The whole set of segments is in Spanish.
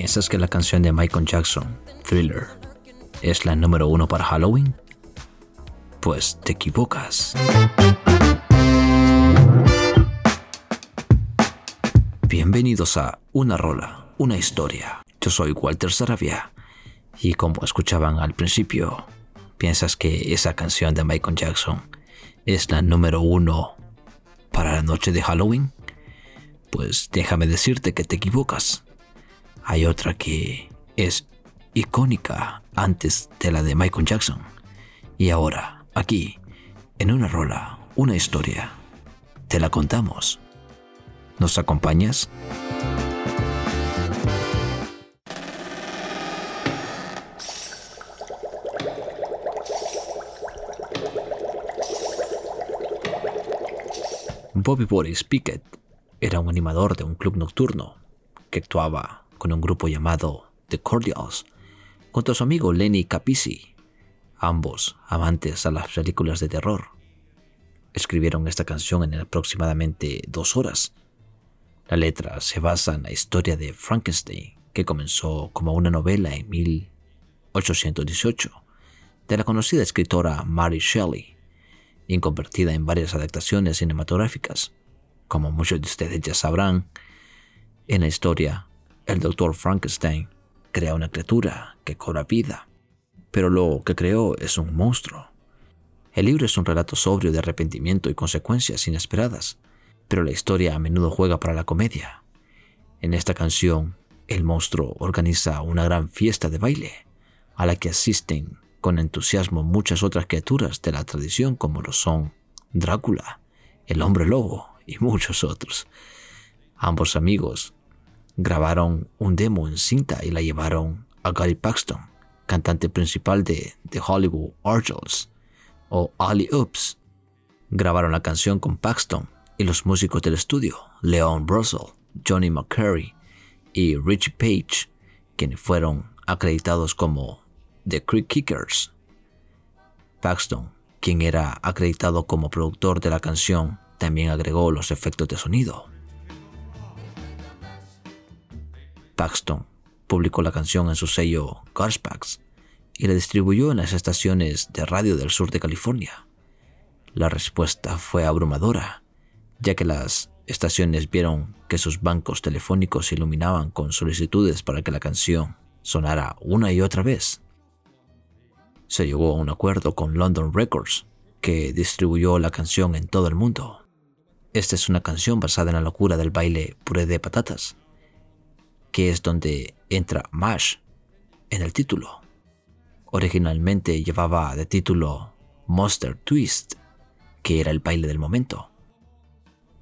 ¿Piensas que la canción de Michael Jackson, Thriller, es la número uno para Halloween? Pues te equivocas. Bienvenidos a Una Rola, una historia. Yo soy Walter Sarabia y como escuchaban al principio, ¿piensas que esa canción de Michael Jackson es la número uno para la noche de Halloween? Pues déjame decirte que te equivocas. Hay otra que es icónica antes de la de Michael Jackson. Y ahora, aquí, en una rola, una historia, te la contamos. ¿Nos acompañas? Bobby Boris Pickett era un animador de un club nocturno que actuaba con un grupo llamado The Cordials junto a su amigo Lenny Capisi, ambos amantes a las películas de terror. Escribieron esta canción en aproximadamente dos horas. La letra se basa en la historia de Frankenstein, que comenzó como una novela en 1818 de la conocida escritora Mary Shelley y convertida en varias adaptaciones cinematográficas. Como muchos de ustedes ya sabrán, en la historia, el doctor Frankenstein crea una criatura que cobra vida, pero lo que creó es un monstruo. El libro es un relato sobrio de arrepentimiento y consecuencias inesperadas, pero la historia a menudo juega para la comedia. En esta canción, el monstruo organiza una gran fiesta de baile, a la que asisten con entusiasmo muchas otras criaturas de la tradición como lo son Drácula, el hombre lobo y muchos otros. Ambos amigos grabaron un demo en cinta y la llevaron a Gary Paxton, cantante principal de The Hollywood Angels o Ali Oops. Grabaron la canción con Paxton y los músicos del estudio, Leon Russell, Johnny McCurry y Richie Page, quienes fueron acreditados como The Creek Kickers. Paxton, quien era acreditado como productor de la canción, también agregó los efectos de sonido. Paxton publicó la canción en su sello Garspax y la distribuyó en las estaciones de radio del sur de California. La respuesta fue abrumadora, ya que las estaciones vieron que sus bancos telefónicos se iluminaban con solicitudes para que la canción sonara una y otra vez. Se llegó a un acuerdo con London Records, que distribuyó la canción en todo el mundo. Esta es una canción basada en la locura del baile puré de patatas, que es donde entra Mash en el título. Originalmente llevaba de título Monster Twist, que era el baile del momento.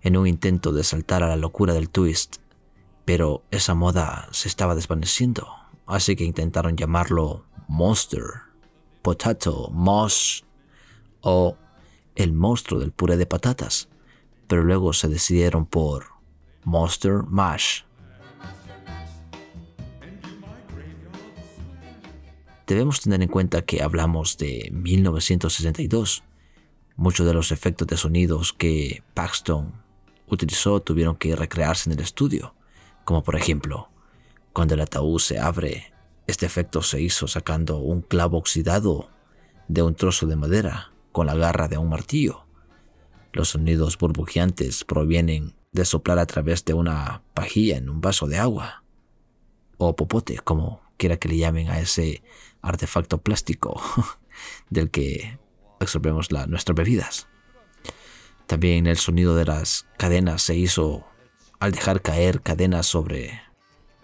En un intento de saltar a la locura del twist, pero esa moda se estaba desvaneciendo, así que intentaron llamarlo Monster, Potato, Mosh o el monstruo del puré de patatas, pero luego se decidieron por Monster Mash. Debemos tener en cuenta que hablamos de 1962. Muchos de los efectos de sonidos que Paxton utilizó tuvieron que recrearse en el estudio, como por ejemplo, cuando el ataúd se abre, este efecto se hizo sacando un clavo oxidado de un trozo de madera con la garra de un martillo. Los sonidos burbujeantes provienen de soplar a través de una pajilla en un vaso de agua, o popote, como quiera que le llamen a ese artefacto plástico del que absorbemos nuestras bebidas. También el sonido de las cadenas se hizo al dejar caer cadenas sobre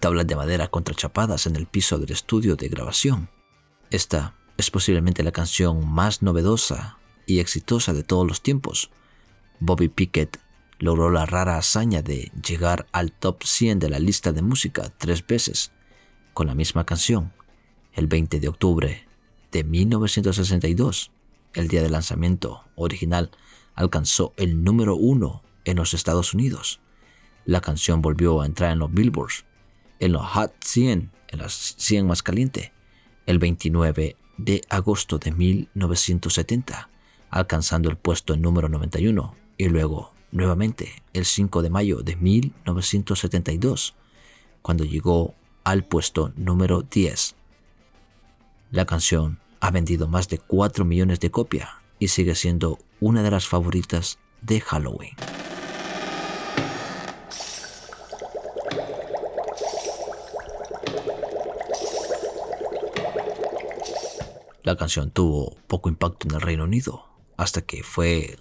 tablas de madera contrachapadas en el piso del estudio de grabación. Esta es posiblemente la canción más novedosa y exitosa de todos los tiempos. Bobby Pickett logró la rara hazaña de llegar al top 100 de la lista de música tres veces con la misma canción, el 20 de octubre de 1962, el día de lanzamiento original, alcanzó el número uno en los Estados Unidos. La canción volvió a entrar en los Billboards, en los Hot 100, en las 100 más caliente, el 29 de agosto de 1970, alcanzando el puesto número 91 y luego nuevamente el 5 de mayo de 1972, cuando llegó al puesto número 10. La canción ha vendido más de 4 millones de copias y sigue siendo una de las favoritas de Halloween. La canción tuvo poco impacto en el Reino Unido hasta que fue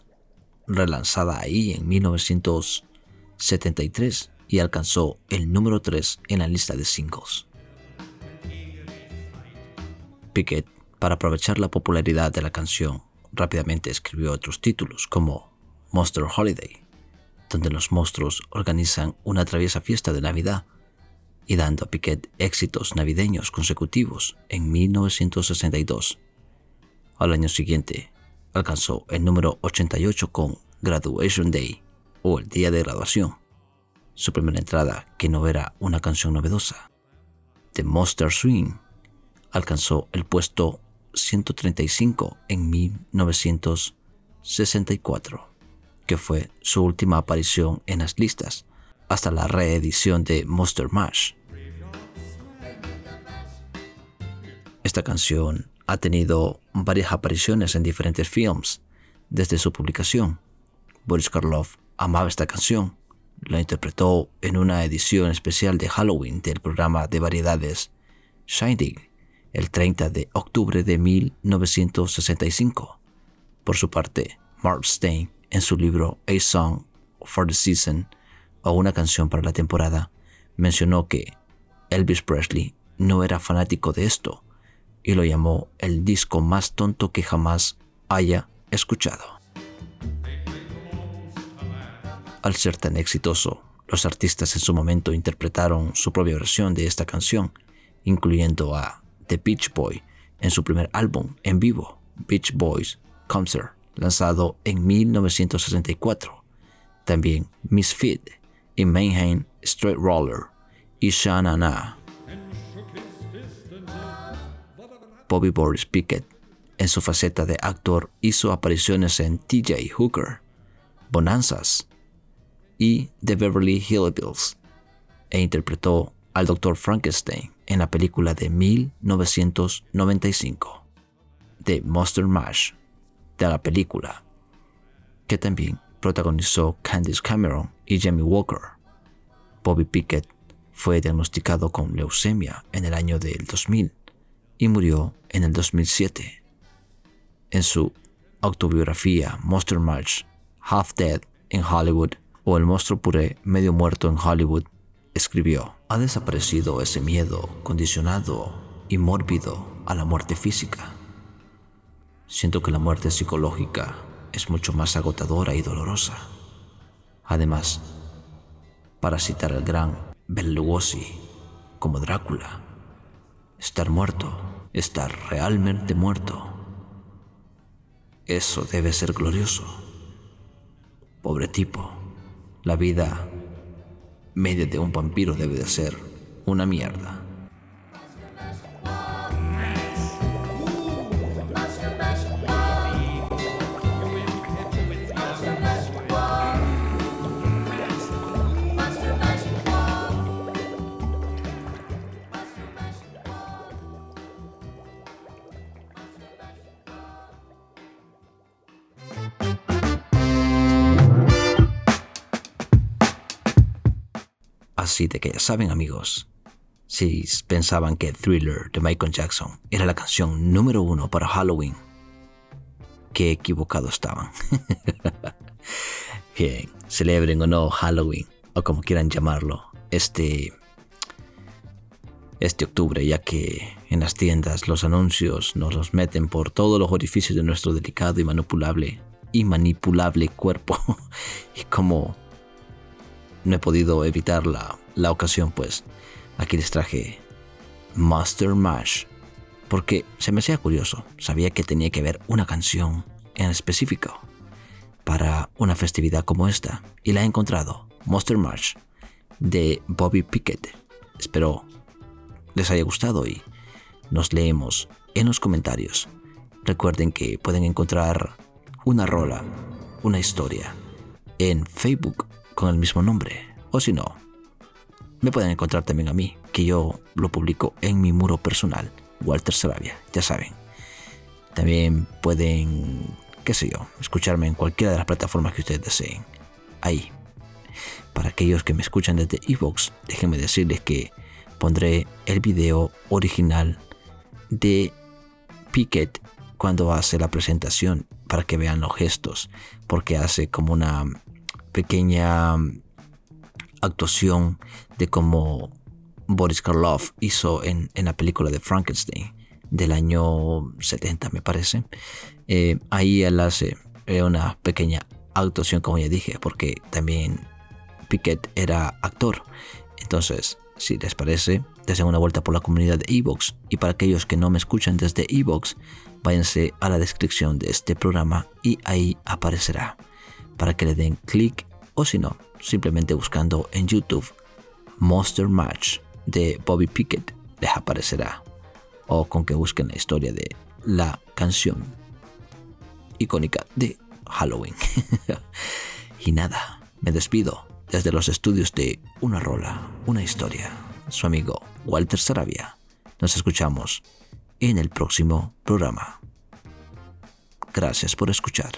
relanzada ahí en 1973 y alcanzó el número 3 en la lista de singles. Pickett, para aprovechar la popularidad de la canción, rápidamente escribió otros títulos como Monster Holiday, donde los monstruos organizan una traviesa fiesta de Navidad y dando a Piquet éxitos navideños consecutivos en 1962. Al año siguiente, alcanzó el número 88 con Graduation Day o el Día de Graduación, su primera entrada que no era una canción novedosa. The Monster Swing alcanzó el puesto 135 en 1964, que fue su última aparición en las listas hasta la reedición de Monster Mash. Esta canción ha tenido varias apariciones en diferentes films desde su publicación. Boris Karloff amaba esta canción, la interpretó en una edición especial de Halloween del programa de variedades Shining el 30 de octubre de 1965. Por su parte, Mark Stein, en su libro A Song for the Season, o una canción para la temporada, mencionó que Elvis Presley no era fanático de esto y lo llamó el disco más tonto que jamás haya escuchado. Al ser tan exitoso, los artistas en su momento interpretaron su propia versión de esta canción, incluyendo a The Beach Boy en su primer álbum en vivo, Beach Boys Concert, lanzado en 1964. También Misfit y Mayhem Straight Roller y Shanana. Bobby Boris Pickett, en su faceta de actor, hizo apariciones en TJ Hooker, Bonanzas y The Beverly Hillbillies e interpretó al Dr. Frankenstein en la película de 1995, The Monster Mash, de la película, que también protagonizó Candice Cameron y Jamie Walker. Bobby Pickett fue diagnosticado con leucemia en el año del 2000 y murió en el 2007. En su autobiografía Monster Mash, Half Dead in Hollywood o El monstruo puré medio muerto en Hollywood, escribió, ha desaparecido ese miedo condicionado y mórbido a la muerte física. Siento que la muerte psicológica es mucho más agotadora y dolorosa. Además, para citar al gran Bela Lugosi como Drácula, estar muerto, estar realmente muerto, eso debe ser glorioso. Pobre tipo, la vida media de un vampiro debe de ser una mierda. Así de que ya saben amigos, si pensaban que Thriller de Michael Jackson era la canción número uno para Halloween, qué equivocados estaban. Bien, celebren o no Halloween, o como quieran llamarlo, este, este octubre, ya que en las tiendas los anuncios nos los meten por todos los orificios de nuestro delicado y manipulable y manipulable cuerpo. y como no he podido evitar la, la ocasión, pues aquí les traje Master Mash, porque se me hacía curioso, sabía que tenía que haber una canción en específico para una festividad como esta, y la he encontrado, Monster Mash, de Bobby Pickett. Espero les haya gustado y nos leemos en los comentarios. Recuerden que pueden encontrar una rola, una historia, en Facebook con el mismo nombre. O si no, me pueden encontrar también a mí que yo lo publico en mi muro personal, Walter Sarabia, ya saben. También pueden, qué sé yo, escucharme en cualquiera de las plataformas que ustedes deseen. Ahí. Para aquellos que me escuchan desde Evox, déjenme decirles que pondré el video original de Pickett cuando hace la presentación para que vean los gestos, porque hace como una pequeña actuación de cómo Boris Karloff hizo en, la película de Frankenstein del año 70 me parece. Eh, ahí él hace eh, una pequeña actuación como ya dije porque también Pickett era actor. Entonces, si les parece, deseen una vuelta por la comunidad de Evox y para aquellos que no me escuchan desde Evox, váyanse a la descripción de este programa y ahí aparecerá para que le den clic o si no, simplemente buscando en YouTube Monster Match de Bobby Pickett les aparecerá o con que busquen la historia de la canción icónica de Halloween. y nada, me despido desde los estudios de Una Rola, una historia. Su amigo Walter Sarabia. Nos escuchamos en el próximo programa. Gracias por escuchar.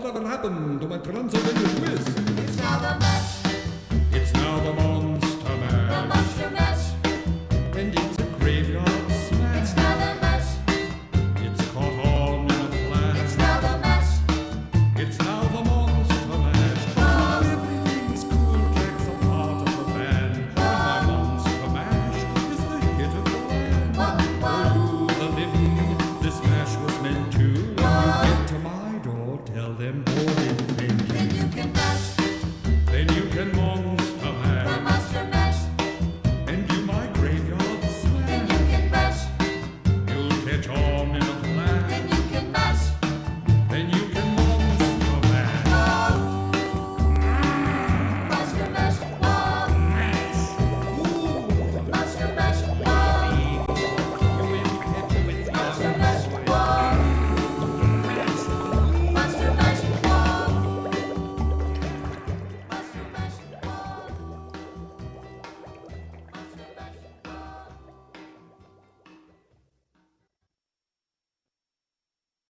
Whatever happened to my transcendental whiz?